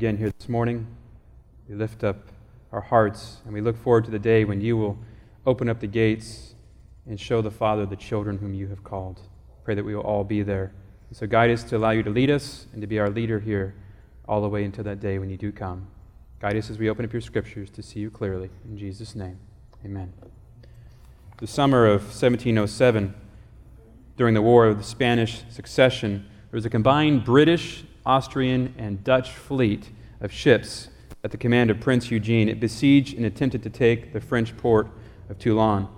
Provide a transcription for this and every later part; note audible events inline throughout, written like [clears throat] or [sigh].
again here this morning. We lift up our hearts and we look forward to the day when you will open up the gates and show the Father the children whom you have called. Pray that we will all be there. And so guide us to allow you to lead us and to be our leader here all the way until that day when you do come. Guide us as we open up your scriptures to see you clearly. In Jesus' name, amen. The summer of 1707, during the War of the Spanish Succession, there was a combined British, Austrian, and Dutch fleet of ships at the command of Prince Eugene. It besieged and attempted to take the French port of Toulon.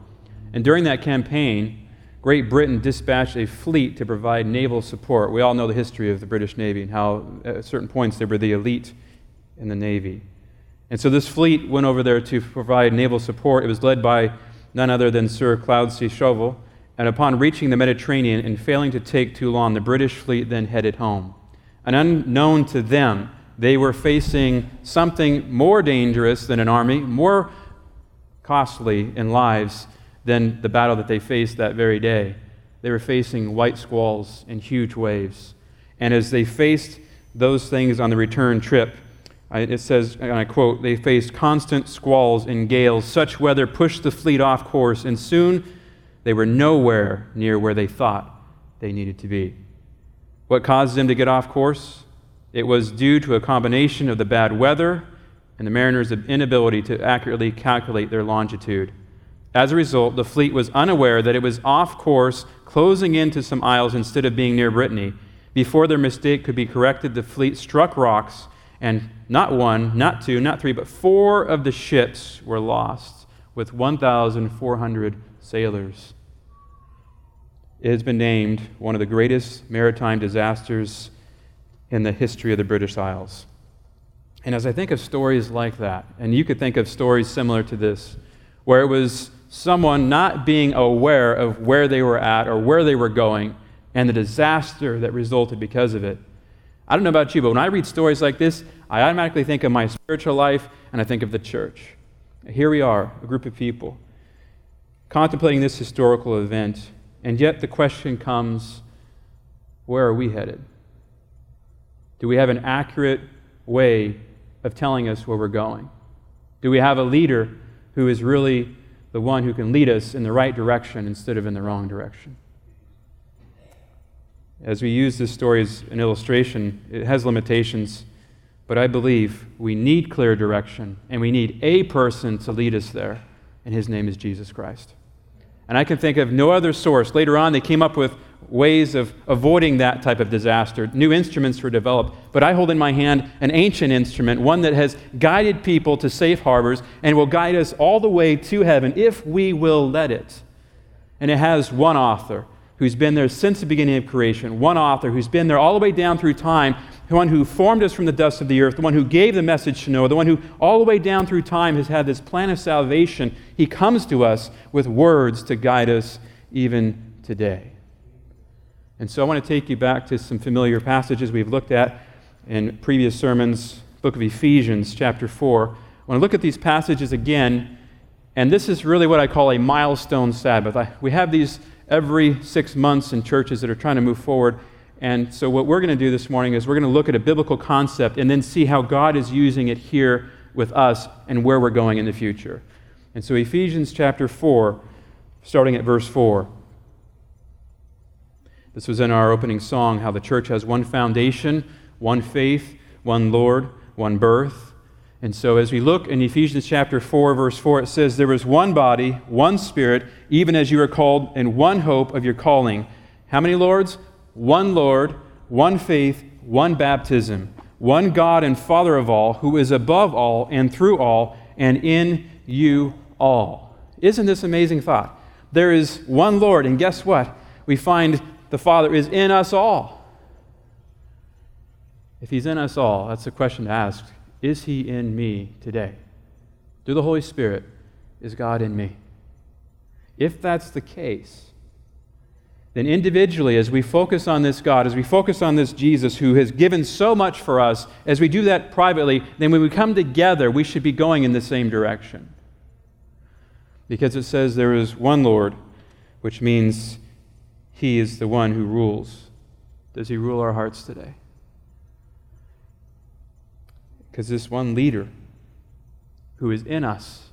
And during that campaign, Great Britain dispatched a fleet to provide naval support. We all know the history of the British Navy and how, at certain points, they were the elite in the Navy. And so this fleet went over there to provide naval support. It was led by none other than Sir Cloudesley C. Shovell. And upon reaching the Mediterranean and failing to take Toulon, the British fleet then headed home. And unknown to them, they were facing something more dangerous than an army, more costly in lives than the battle that they faced that very day. They were facing white squalls and huge waves. And as they faced those things on the return trip, it says, and I quote, they faced constant squalls and gales. Such weather pushed the fleet off course, and soon they were nowhere near where they thought they needed to be. What caused them to get off course? It was due to a combination of the bad weather and the mariners' inability to accurately calculate their longitude. As a result, the fleet was unaware that it was off course, closing into some isles instead of being near Brittany. Before their mistake could be corrected, the fleet struck rocks, and not one, not two, not three, but four of the ships were lost, with 1,400 sailors. It has been named one of the greatest maritime disasters in the history of the British Isles. And as I think of stories like that, and you could think of stories similar to this, where it was someone not being aware of where they were at or where they were going and the disaster that resulted because of it. I don't know about you, but when I read stories like this, I automatically think of my spiritual life and I think of the church. Here we are, a group of people, contemplating this historical event, and yet the question comes where are we headed? Do we have an accurate way of telling us where we're going? Do we have a leader who is really the one who can lead us in the right direction instead of in the wrong direction? As we use this story as an illustration, it has limitations, but I believe we need clear direction and we need a person to lead us there, and his name is Jesus Christ. And I can think of no other source. Later on, they came up with ways of avoiding that type of disaster. New instruments were developed, but I hold in my hand an ancient instrument, one that has guided people to safe harbors and will guide us all the way to heaven if we will let it. And it has one author who's been there since the beginning of creation, one author who's been there all the way down through time, the one who formed us from the dust of the earth, the one who gave the message to Noah, the one who all the way down through time has had this plan of salvation. He comes to us with words to guide us even today. And so I want to take you back to some familiar passages we've looked at in previous sermons, book of Ephesians, chapter 4. I want to look at these passages again, and this is really what I call a milestone Sabbath. I, we have these every six months in churches that are trying to move forward. And so, what we're going to do this morning is we're going to look at a biblical concept and then see how God is using it here with us and where we're going in the future. And so, Ephesians chapter 4, starting at verse 4. This was in our opening song how the church has one foundation, one faith, one Lord, one birth. And so, as we look in Ephesians chapter 4, verse 4, it says, There was one body, one spirit, even as you are called, in one hope of your calling. How many Lords? One Lord, one faith, one baptism, one God and Father of all, who is above all and through all and in you all. Isn't this amazing thought? There is one Lord, and guess what? We find the Father is in us all. If He's in us all, that's the question to ask. Is He in me today? Through the Holy Spirit, is God in me? If that's the case, then individually, as we focus on this God, as we focus on this Jesus who has given so much for us, as we do that privately, then when we come together, we should be going in the same direction. Because it says there is one Lord, which means he is the one who rules. Does He rule our hearts today? Because this one leader who is in us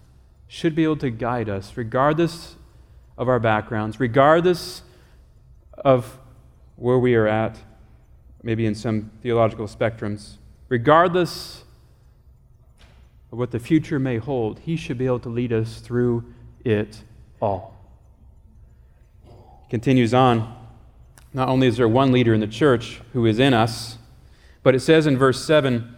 should be able to guide us, regardless of our backgrounds, regardless of where we are at, maybe in some theological spectrums, regardless of what the future may hold, He should be able to lead us through it all. Continues on. Not only is there one leader in the church who is in us, but it says in verse 7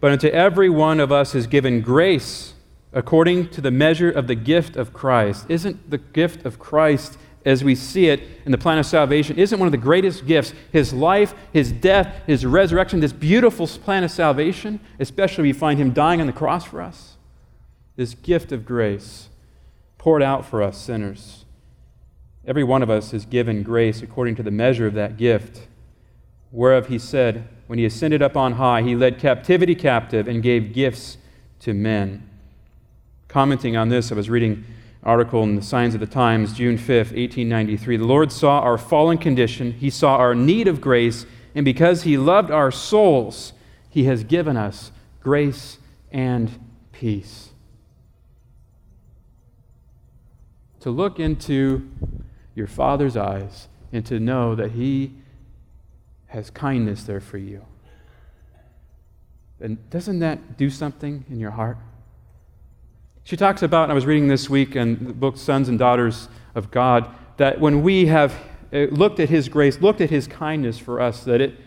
But unto every one of us is given grace according to the measure of the gift of Christ. Isn't the gift of Christ, as we see it in the plan of salvation, isn't one of the greatest gifts his life, his death, his resurrection, this beautiful plan of salvation, especially we find him dying on the cross for us? This gift of grace poured out for us sinners. Every one of us is given grace according to the measure of that gift, whereof he said, When he ascended up on high, he led captivity captive and gave gifts to men. Commenting on this, I was reading article in the Signs of the Times, June 5, 1893. The Lord saw our fallen condition, He saw our need of grace, and because He loved our souls, He has given us grace and peace. To look into your Father's eyes and to know that He has kindness there for you. And doesn't that do something in your heart? She talks about, and I was reading this week in the book Sons and Daughters of God, that when we have uh, looked at His grace, looked at His kindness for us, that it,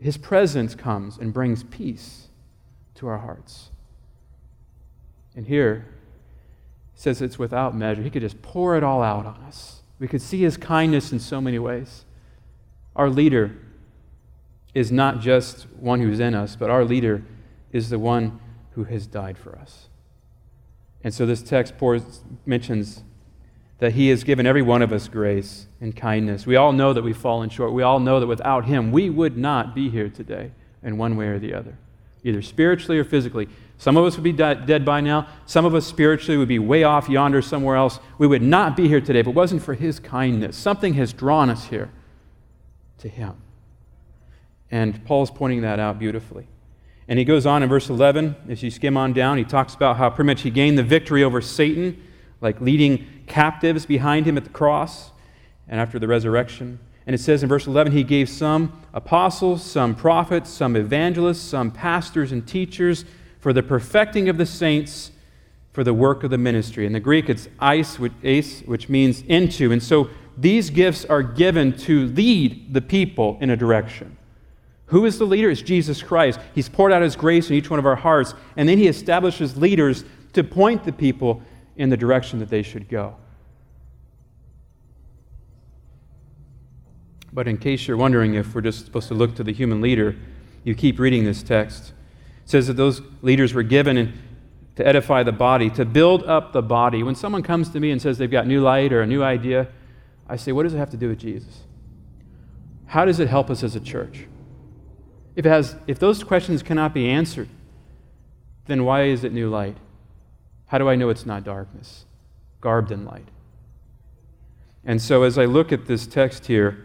His presence comes and brings peace to our hearts. And here, it says it's without measure. He could just pour it all out on us. We could see His kindness in so many ways. Our leader is not just one who's in us, but our leader is the one who has died for us. And so this text pours, mentions that He has given every one of us grace and kindness. We all know that we've fallen short. We all know that without Him, we would not be here today in one way or the other, either spiritually or physically. Some of us would be dead by now. Some of us spiritually would be way off yonder somewhere else. We would not be here today if it wasn't for His kindness. Something has drawn us here to Him. And Paul's pointing that out beautifully. And he goes on in verse 11, as you skim on down, he talks about how pretty much he gained the victory over Satan, like leading captives behind him at the cross and after the resurrection. And it says in verse 11, he gave some apostles, some prophets, some evangelists, some pastors and teachers for the perfecting of the saints, for the work of the ministry. In the Greek, it's eis, which means into. And so these gifts are given to lead the people in a direction. Who is the leader? It's Jesus Christ. He's poured out His grace in each one of our hearts, and then He establishes leaders to point the people in the direction that they should go. But in case you're wondering if we're just supposed to look to the human leader, you keep reading this text. It says that those leaders were given to edify the body, to build up the body. When someone comes to me and says they've got new light or a new idea, I say, what does it have to do with Jesus? How does it help us as a church? If, it has, if those questions cannot be answered, then why is it new light? How do I know it's not darkness, garbed in light? And so, as I look at this text here,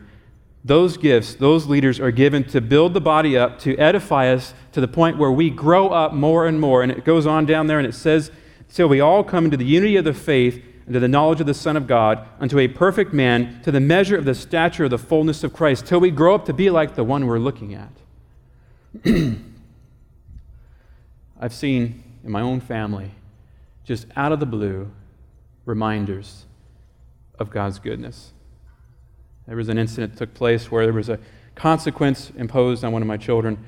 those gifts, those leaders are given to build the body up, to edify us to the point where we grow up more and more. And it goes on down there and it says, Till we all come into the unity of the faith and to the knowledge of the Son of God, unto a perfect man, to the measure of the stature of the fullness of Christ, till we grow up to be like the one we're looking at. [clears throat] I've seen in my own family, just out of the blue, reminders of God's goodness. There was an incident that took place where there was a consequence imposed on one of my children,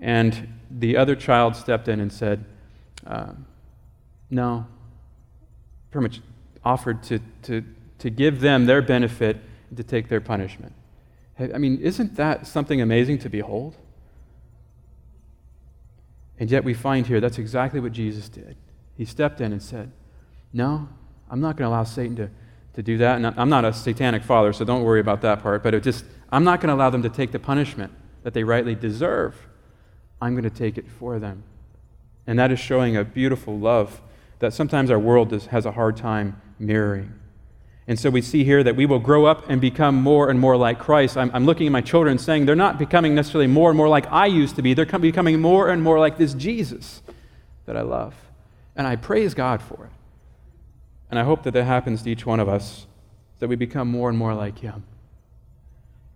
and the other child stepped in and said, uh, No, pretty much offered to, to, to give them their benefit and to take their punishment. I mean, isn't that something amazing to behold? And yet we find here that's exactly what Jesus did. He stepped in and said, No, I'm not going to allow Satan to, to do that. And I'm not a satanic father, so don't worry about that part. But it just, I'm not going to allow them to take the punishment that they rightly deserve. I'm going to take it for them. And that is showing a beautiful love that sometimes our world has a hard time mirroring. And so we see here that we will grow up and become more and more like Christ. I'm, I'm looking at my children saying they're not becoming necessarily more and more like I used to be. They're becoming more and more like this Jesus that I love. And I praise God for it. And I hope that that happens to each one of us, that we become more and more like Him.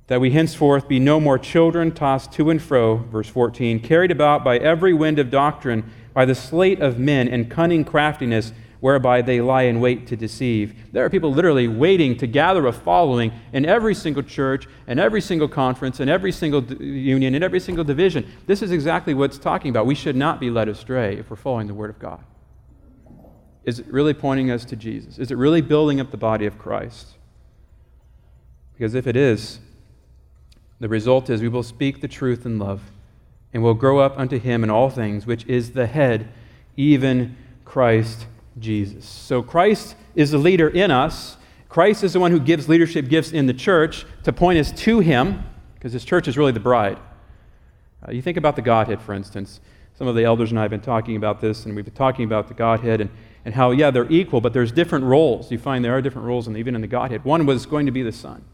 That we henceforth be no more children tossed to and fro, verse 14, carried about by every wind of doctrine, by the sleight of men and cunning craftiness whereby they lie in wait to deceive. There are people literally waiting to gather a following in every single church, and every single conference, and every single d- union, and every single division. This is exactly what it's talking about. We should not be led astray if we're following the Word of God. Is it really pointing us to Jesus? Is it really building up the body of Christ? Because if it is, the result is we will speak the truth in love, and will grow up unto Him in all things, which is the head, even Christ Jesus. So Christ is the leader in us. Christ is the one who gives leadership gifts in the church to point us to Him, because His church is really the bride. Uh, you think about the Godhead, for instance. Some of the elders and I have been talking about this, and we've been talking about the Godhead and, and how, yeah, they're equal, but there's different roles. You find there are different roles, even in the Godhead. One was going to be the Son.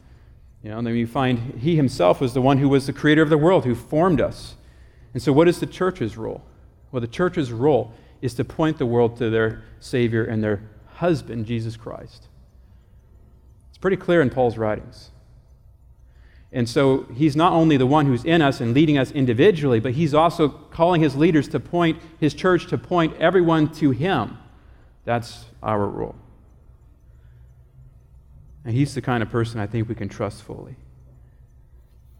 You know, and then you find He Himself was the one who was the creator of the world, who formed us. And so, what is the church's role? Well, the church's role is to point the world to their Savior and their husband, Jesus Christ. It's pretty clear in Paul's writings. And so he's not only the one who's in us and leading us individually, but he's also calling his leaders to point, his church to point everyone to him. That's our role. And he's the kind of person I think we can trust fully.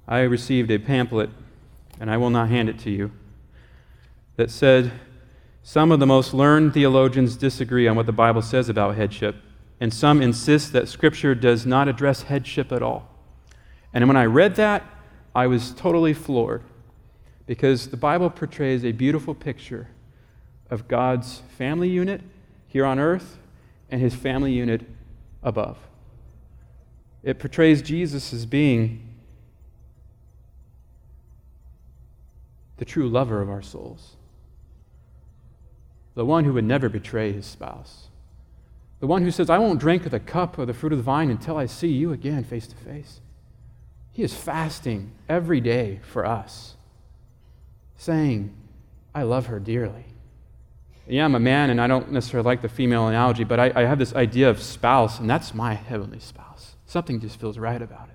I received a pamphlet, and I will not hand it to you, that said, some of the most learned theologians disagree on what the Bible says about headship, and some insist that Scripture does not address headship at all. And when I read that, I was totally floored because the Bible portrays a beautiful picture of God's family unit here on earth and his family unit above. It portrays Jesus as being the true lover of our souls the one who would never betray his spouse, the one who says, I won't drink of the cup or the fruit of the vine until I see you again face to face. He is fasting every day for us, saying, I love her dearly. Yeah, I'm a man and I don't necessarily like the female analogy, but I, I have this idea of spouse, and that's my heavenly spouse. Something just feels right about it.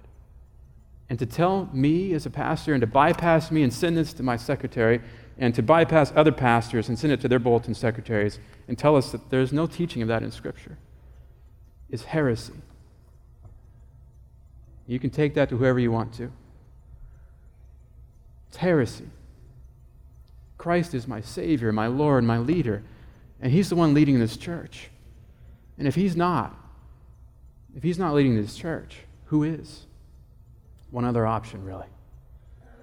And to tell me as a pastor and to bypass me and send this to my secretary and to bypass other pastors and send it to their bulletin secretaries and tell us that there's no teaching of that in Scripture is heresy. You can take that to whoever you want to. It's heresy. Christ is my Savior, my Lord, my leader, and He's the one leading this church. And if He's not, if He's not leading this church, who is? One other option, really.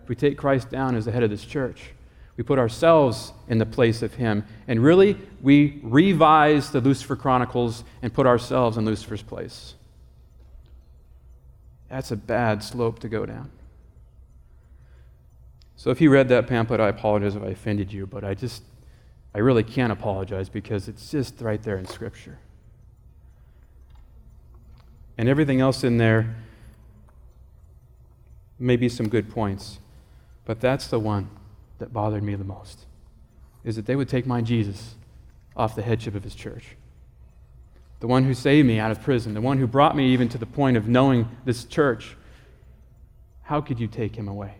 If we take Christ down as the head of this church, we put ourselves in the place of him. And really, we revise the Lucifer Chronicles and put ourselves in Lucifer's place. That's a bad slope to go down. So if you read that pamphlet, I apologize if I offended you, but I just, I really can't apologize because it's just right there in Scripture. And everything else in there may be some good points, but that's the one that bothered me the most is that they would take my Jesus off the headship of his church. The one who saved me out of prison, the one who brought me even to the point of knowing this church. How could you take him away?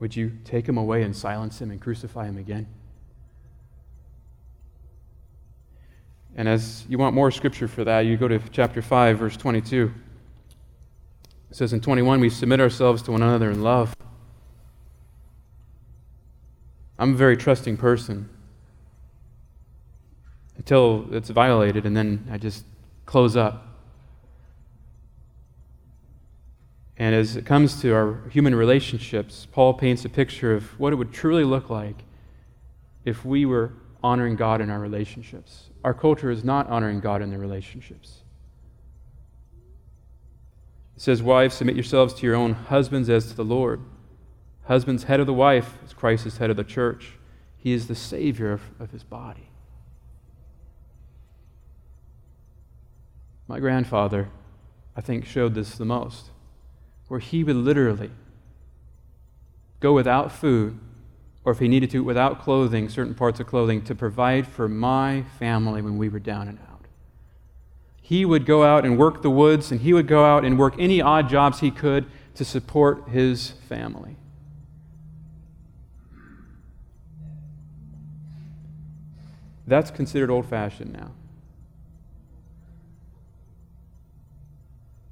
Would you take him away and silence him and crucify him again? And as you want more scripture for that, you go to chapter 5, verse 22. It says in 21, we submit ourselves to one another in love. I'm a very trusting person until it's violated, and then I just close up. And as it comes to our human relationships, Paul paints a picture of what it would truly look like if we were honoring God in our relationships. Our culture is not honoring God in their relationships. It says, Wives, submit yourselves to your own husbands as to the Lord. Husband's head of the wife, as Christ is head of the church. He is the Savior of, of his body. My grandfather, I think, showed this the most, where he would literally go without food, or if he needed to, without clothing, certain parts of clothing, to provide for my family when we were down and out. He would go out and work the woods, and he would go out and work any odd jobs he could to support his family. That's considered old fashioned now.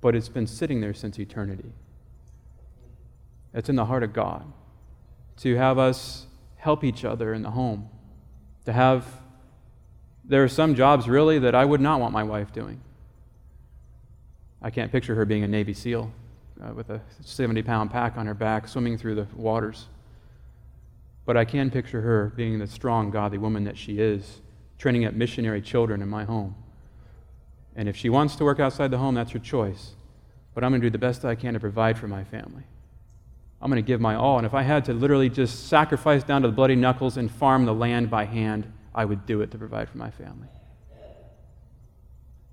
But it's been sitting there since eternity. It's in the heart of God to have us help each other in the home. To have, there are some jobs really that I would not want my wife doing. I can't picture her being a Navy SEAL uh, with a 70 pound pack on her back swimming through the waters. But I can picture her being the strong, godly woman that she is, training up missionary children in my home. And if she wants to work outside the home, that's her choice. But I'm going to do the best I can to provide for my family. I'm going to give my all. And if I had to literally just sacrifice down to the bloody knuckles and farm the land by hand, I would do it to provide for my family.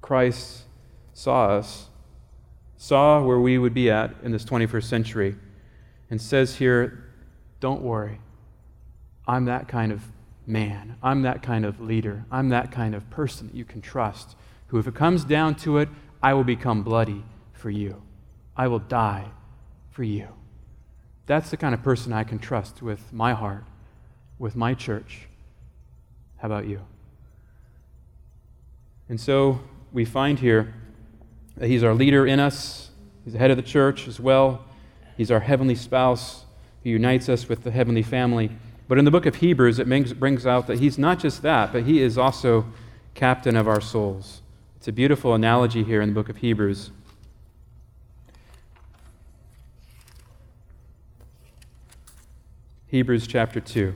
Christ saw us, saw where we would be at in this 21st century, and says here, Don't worry. I'm that kind of man. I'm that kind of leader. I'm that kind of person that you can trust, who, if it comes down to it, I will become bloody for you. I will die for you. That's the kind of person I can trust with my heart, with my church. How about you? And so we find here that He's our leader in us, He's the head of the church as well. He's our heavenly spouse who unites us with the heavenly family. But in the book of Hebrews, it brings out that He's not just that, but He is also captain of our souls. It's a beautiful analogy here in the book of Hebrews. Hebrews chapter 2.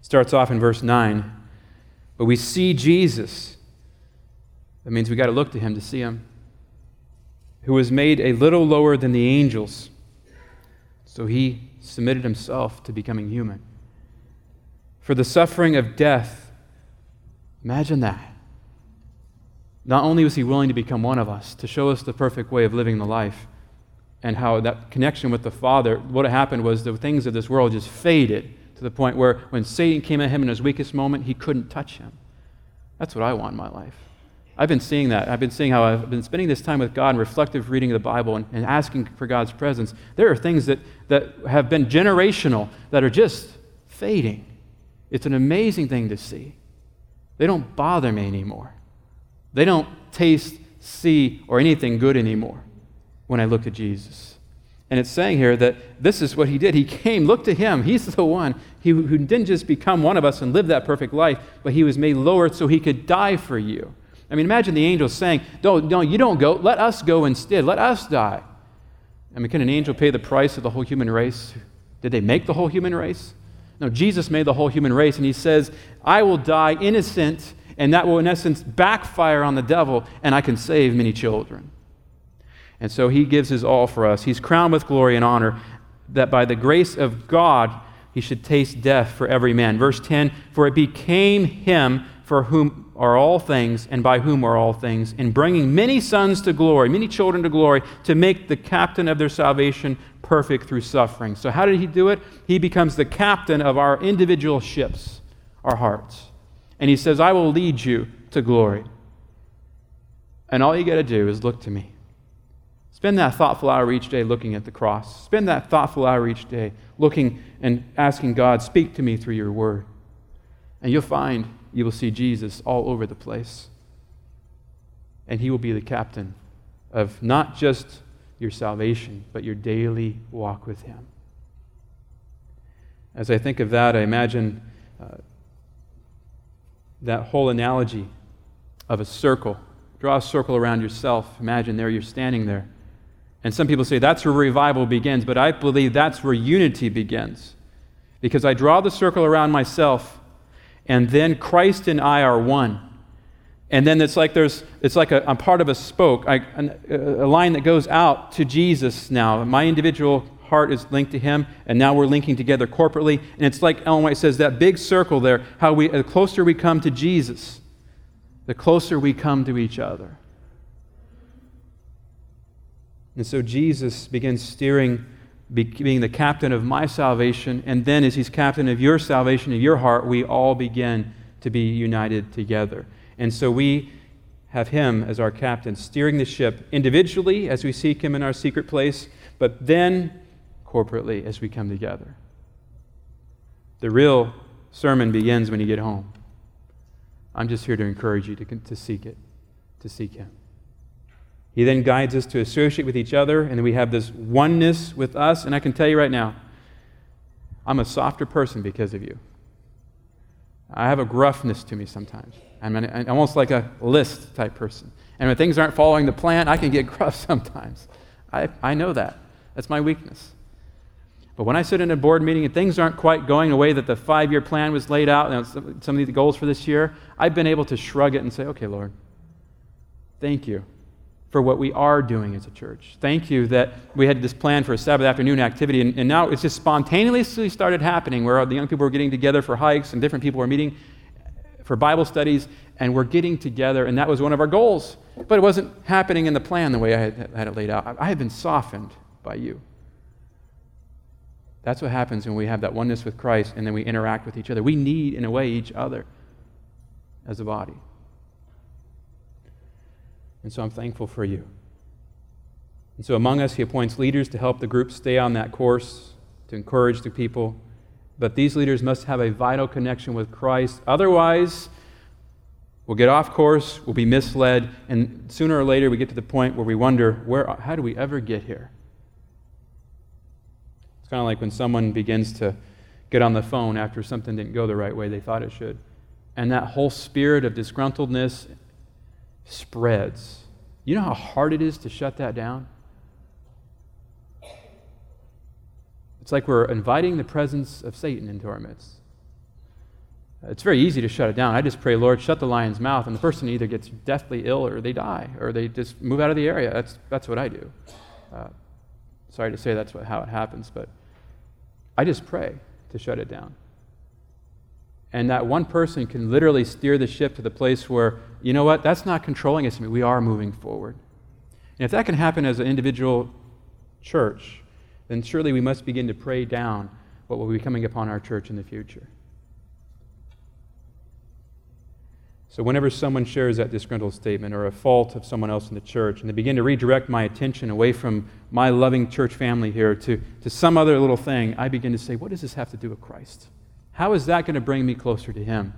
starts off in verse 9. But we see Jesus. That means we got to look to him to see him. Who was made a little lower than the angels. So he submitted himself to becoming human. For the suffering of death, imagine that. Not only was he willing to become one of us, to show us the perfect way of living the life, and how that connection with the Father, what happened was the things of this world just faded to the point where when Satan came at him in his weakest moment, he couldn't touch him. That's what I want in my life. I've been seeing that. I've been seeing how I've been spending this time with God and reflective reading of the Bible and, and asking for God's presence. There are things that, that have been generational that are just fading. It's an amazing thing to see. They don't bother me anymore. They don't taste, see, or anything good anymore when I look at Jesus. And it's saying here that this is what he did. He came, look to him. He's the one who, who didn't just become one of us and live that perfect life, but he was made lower so he could die for you. I mean, imagine the angels saying, Don't, don't, you don't go, let us go instead, let us die. I mean, can an angel pay the price of the whole human race? Did they make the whole human race? No, Jesus made the whole human race, and he says, I will die innocent, and that will, in essence, backfire on the devil, and I can save many children. And so he gives his all for us. He's crowned with glory and honor that by the grace of God he should taste death for every man. Verse 10 For it became him for whom are all things and by whom are all things, in bringing many sons to glory, many children to glory, to make the captain of their salvation perfect through suffering. So, how did he do it? He becomes the captain of our individual ships, our hearts. And he says, I will lead you to glory. And all you got to do is look to me. Spend that thoughtful hour each day looking at the cross. Spend that thoughtful hour each day looking and asking God, speak to me through your word. And you'll find you will see Jesus all over the place. And he will be the captain of not just your salvation, but your daily walk with him. As I think of that, I imagine uh, that whole analogy of a circle. Draw a circle around yourself. Imagine there you're standing there. And some people say that's where revival begins, but I believe that's where unity begins. Because I draw the circle around myself, and then Christ and I are one. And then it's like there's, it's like a, I'm part of a spoke, a line that goes out to Jesus now. My individual heart is linked to him, and now we're linking together corporately. And it's like Ellen White says, that big circle there, how we, the closer we come to Jesus, the closer we come to each other. And so Jesus begins steering being the captain of my salvation, and then as he's captain of your salvation, of your heart, we all begin to be united together. And so we have him as our captain, steering the ship individually as we seek him in our secret place, but then corporately as we come together. The real sermon begins when you get home. I'm just here to encourage you to, to seek it, to seek him. He then guides us to associate with each other, and then we have this oneness with us. And I can tell you right now, I'm a softer person because of you. I have a gruffness to me sometimes. I'm, an, almost like a list type person. And when things aren't following the plan, I can get [laughs] gruff sometimes. I, I know that. That's my weakness. But when I sit in a board meeting and things aren't quite going the way that the five year plan was laid out, and some of the goals for this year, I've been able to shrug it and say, okay, Lord, thank you for what we are doing as a church. Thank you that we had this plan for a Sabbath afternoon activity, and, and now it's just spontaneously started happening where the young people were getting together for hikes and different people were meeting for Bible studies, and we're getting together, and that was one of our goals. But it wasn't happening in the plan the way I had, had it laid out. I, I have been softened by you. That's what happens when we have that oneness with Christ and then we interact with each other. We need, in a way, each other as a body. And so I'm thankful for you. And so among us, he appoints leaders to help the group stay on that course, to encourage the people. But these leaders must have a vital connection with Christ. Otherwise, we'll get off course, we'll be misled, and sooner or later we get to the point where we wonder, where, how do we ever get here? It's kind of like when someone begins to get on the phone after something didn't go the right way they thought it should. And that whole spirit of disgruntledness spreads. You know how hard it is to shut that down? It's like we're inviting the presence of Satan into our midst. It's very easy to shut it down. I just pray, Lord, shut the lion's mouth, and the person either gets deathly ill or they die or they just move out of the area. That's, that's what I do. Uh, sorry to say that's what, how it happens, but I just pray to shut it down. And that one person can literally steer the ship to the place where, you know what, that's not controlling us. We are moving forward. And if that can happen as an individual church, then surely we must begin to pray down what will be coming upon our church in the future. So, whenever someone shares that disgruntled statement or a fault of someone else in the church, and they begin to redirect my attention away from my loving church family here to, to some other little thing, I begin to say, What does this have to do with Christ? How is that going to bring me closer to Him?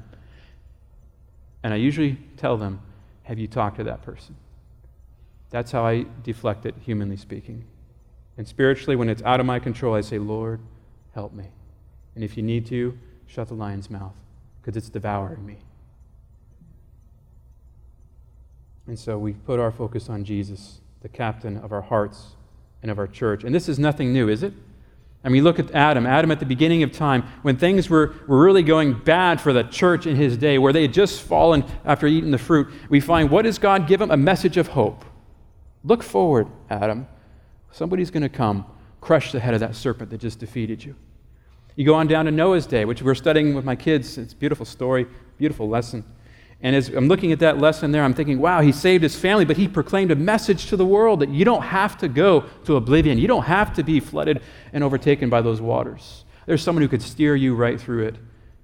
And I usually tell them, Have you talked to that person? That's how I deflect it, humanly speaking. And spiritually, when it's out of my control, I say, Lord, help me. And if you need to, shut the lion's mouth, because it's devouring me. And so we put our focus on Jesus, the captain of our hearts and of our church. And this is nothing new, is it? I mean, look at Adam. Adam, at the beginning of time, when things were, were really going bad for the church in his day, where they had just fallen after eating the fruit, we find what does God give him? A message of hope. Look forward, Adam. Somebody's going to come, crush the head of that serpent that just defeated you. You go on down to Noah's day, which we're studying with my kids. It's a beautiful story, beautiful lesson. And as I'm looking at that lesson there, I'm thinking, wow, he saved his family, but he proclaimed a message to the world that you don't have to go to oblivion. You don't have to be flooded and overtaken by those waters. There's someone who could steer you right through it.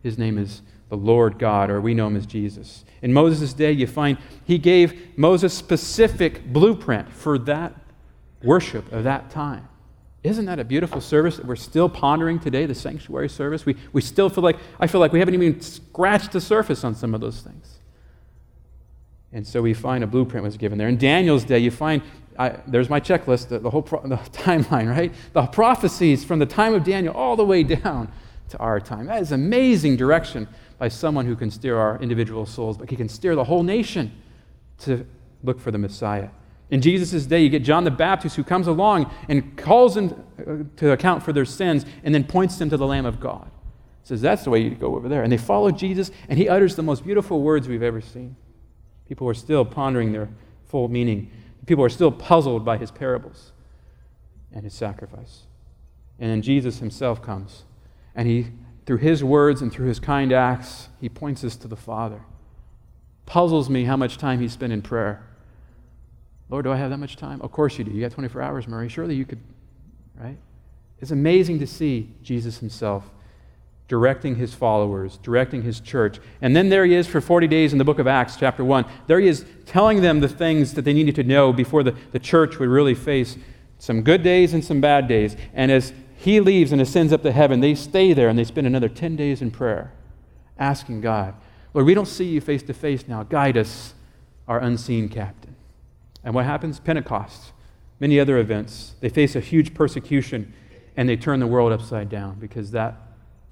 His name is the Lord God, or we know him as Jesus. In Moses' day, you find he gave Moses specific blueprint for that worship of that time. Isn't that a beautiful service that we're still pondering today, the sanctuary service? We, we still feel like, I feel like we haven't even scratched the surface on some of those things. And so we find a blueprint was given there. In Daniel's day, you find I, there's my checklist, the, the whole pro, [laughs] the timeline, right? The prophecies from the time of Daniel all the way down to our time. That is amazing direction by someone who can steer our individual souls, but he can steer the whole nation to look for the Messiah. In Jesus' day, you get John the Baptist who comes along and calls them uh, to account for their sins and then points them to the Lamb of God. Says, that's the way you go over there. And they follow Jesus, and he utters the most beautiful words we've ever seen. People are still pondering their full meaning. People are still puzzled by his parables and his sacrifice. And then Jesus himself comes, and he, through his words and through his kind acts, he points us to the Father. Puzzles me how much time he spent in prayer. Lord, do I have that much time? Of course you do. You got 24 hours, Murray. Surely you could, right? It's amazing to see Jesus himself directing his followers, directing his church. And then there he is for 40 days in the book of Acts, chapter 1. There he is telling them the things that they needed to know before the, the church would really face some good days and some bad days. And as he leaves and ascends up to heaven, they stay there and they spend another 10 days in prayer, asking God, Lord, we don't see you face to face now. Guide us, our unseen captain. And what happens? Pentecost, many other events. They face a huge persecution and they turn the world upside down because that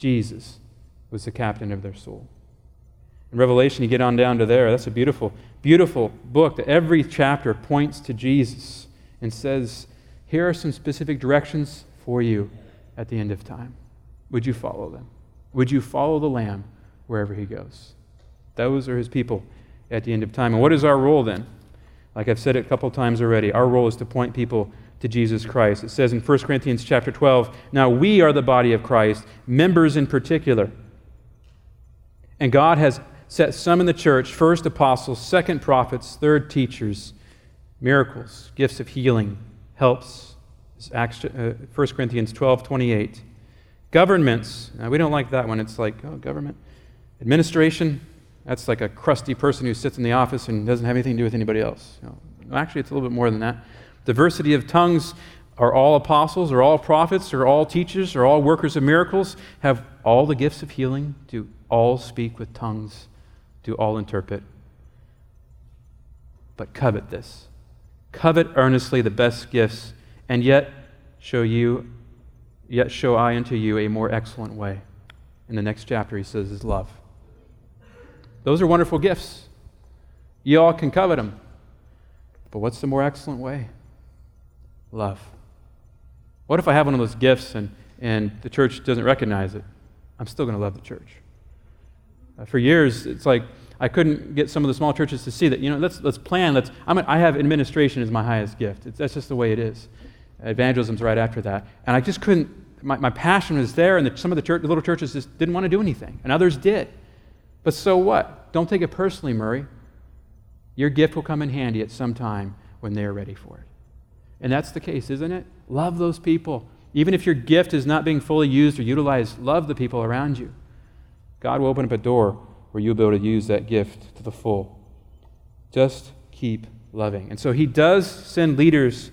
Jesus was the captain of their soul. In Revelation, you get on down to there. That's a beautiful, beautiful book that every chapter points to Jesus and says, Here are some specific directions for you at the end of time. Would you follow them? Would you follow the Lamb wherever he goes? Those are his people at the end of time. And what is our role then? Like I've said it a couple times already, our role is to point people to Jesus Christ. It says in 1 Corinthians chapter 12, now we are the body of Christ, members in particular. And God has set some in the church, first apostles, second prophets, third teachers, miracles, gifts of healing, helps. Acts, uh, 1 Corinthians 12, 28. Governments, now we don't like that one. It's like, oh, government. Administration, that's like a crusty person who sits in the office and doesn't have anything to do with anybody else. You know, actually, it's a little bit more than that. Diversity of tongues are all apostles, are all prophets, are all teachers, are all workers of miracles, have all the gifts of healing, do all speak with tongues, do all interpret. But covet this. Covet earnestly the best gifts, and yet show you, yet show I unto you a more excellent way. In the next chapter, he says, is love. Those are wonderful gifts. You all can covet them. But what's the more excellent way? Love. What if I have one of those gifts and, and the church doesn't recognize it? I'm still going to love the church. Uh, for years, it's like I couldn't get some of the small churches to see that, you know, let's, let's plan. Let's, I'm a, i have administration as my highest gift. It's, that's just the way it is. Evangelism's right after that. And I just couldn't, my, my passion was there, and the, some of the, church, the little churches just didn't want to do anything, and others did. But so what? Don't take it personally, Murray. Your gift will come in handy at some time when they're ready for it. And that's the case, isn't it? Love those people. Even if your gift is not being fully used or utilized, love the people around you. God will open up a door where you'll be able to use that gift to the full. Just keep loving. And so he does send leaders,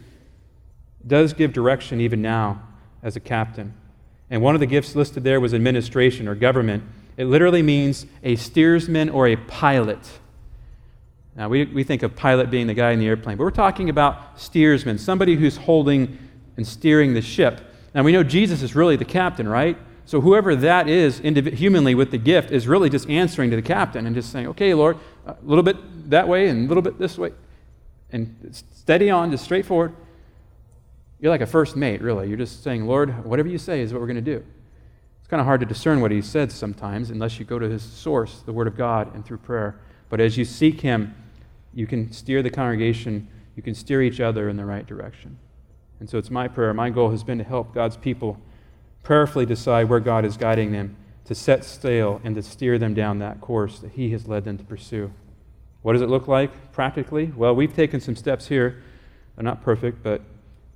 does give direction even now as a captain. And one of the gifts listed there was administration or government. It literally means a steersman or a pilot. Now, we, we think of pilot being the guy in the airplane, but we're talking about steersman, somebody who's holding and steering the ship. Now, we know Jesus is really the captain, right? So, whoever that is humanly with the gift is really just answering to the captain and just saying, okay, Lord, a little bit that way and a little bit this way. And steady on, just straightforward. You're like a first mate, really. You're just saying, Lord, whatever you say is what we're going to do. It's kind of hard to discern what he said sometimes unless you go to his source, the Word of God, and through prayer. But as you seek him, you can steer the congregation, you can steer each other in the right direction. And so it's my prayer. My goal has been to help God's people prayerfully decide where God is guiding them, to set sail and to steer them down that course that He has led them to pursue. What does it look like practically? Well, we've taken some steps here. They're not perfect, but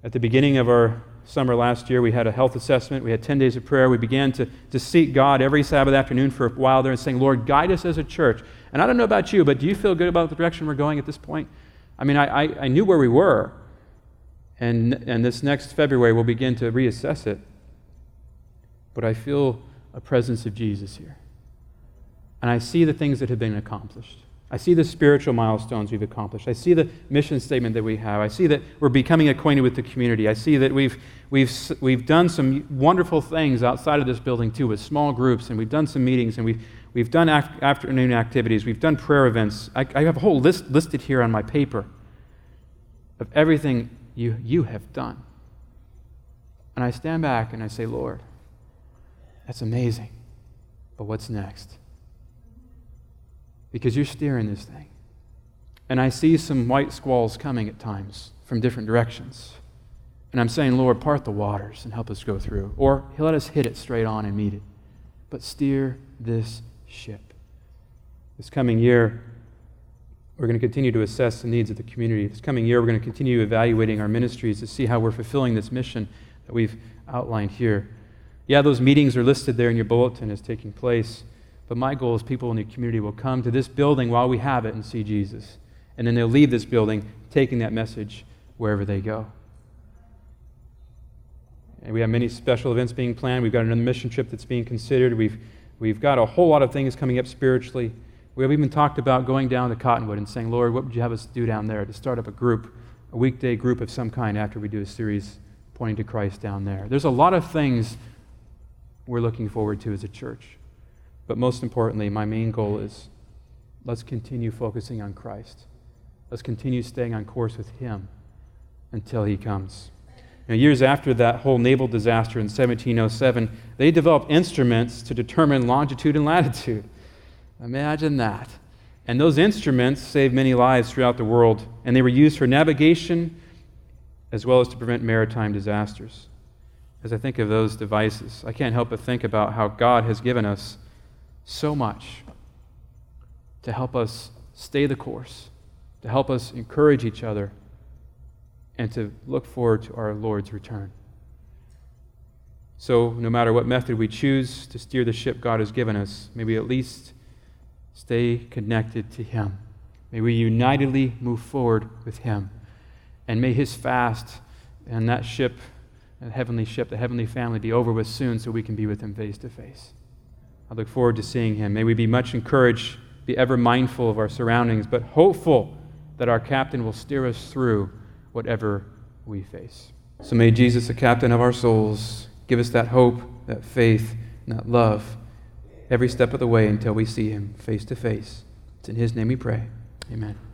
at the beginning of our summer last year, we had a health assessment. We had 10 days of prayer. We began to, to seek God every Sabbath afternoon for a while there and saying, Lord, guide us as a church. And I don't know about you, but do you feel good about the direction we're going at this point? I mean, I, I, I knew where we were, and, and this next February we'll begin to reassess it. But I feel a presence of Jesus here. And I see the things that have been accomplished. I see the spiritual milestones we've accomplished. I see the mission statement that we have. I see that we're becoming acquainted with the community. I see that we've, we've, we've done some wonderful things outside of this building, too, with small groups, and we've done some meetings, and we've, We've done afternoon activities. We've done prayer events. I, I have a whole list listed here on my paper of everything you, you have done. And I stand back and I say, Lord, that's amazing. But what's next? Because you're steering this thing. And I see some white squalls coming at times from different directions. And I'm saying, Lord, part the waters and help us go through. Or let us hit it straight on and meet it. But steer this ship. This coming year, We're going to continue to assess the needs of the community. This coming year, we're going to continue evaluating our ministries to see how we're fulfilling this mission that we've outlined here. Yeah, those meetings are listed there in your bulletin as taking place, but my goal is people in the community will come to this building while we have it and see Jesus. And then they'll leave this building taking that message wherever they go. And we have many special events being planned. We've got another mission trip that's being considered. We've, we've got a whole lot of things coming up spiritually. We have even talked about going down to Cottonwood and saying, Lord, what would you have us do down there to start up a group, a weekday group of some kind after we do a series pointing to Christ down there? There's a lot of things we're looking forward to as a church. But most importantly, my main goal is let's continue focusing on Christ. Let's continue staying on course with Him until He comes. Now, years after that whole naval disaster in 1707, they developed instruments to determine longitude and latitude. Imagine that. And those instruments saved many lives throughout the world, and they were used for navigation as well as to prevent maritime disasters. As I think of those devices, I can't help but think about how God has given us so much to help us stay the course, to help us encourage each other, and to look forward to our Lord's return. So, no matter what method we choose to steer the ship God has given us, may we at least stay connected to Him. May we unitedly move forward with Him. And may His fast and that ship, that heavenly ship, the heavenly family, be over with soon so we can be with Him face to face. I look forward to seeing Him. May we be much encouraged, be ever mindful of our surroundings, but hopeful that our captain will steer us through whatever we face. So may Jesus, the captain of our souls, give us that hope, that faith, and that love every step of the way until we see him face to face. It's in his name we pray. Amen.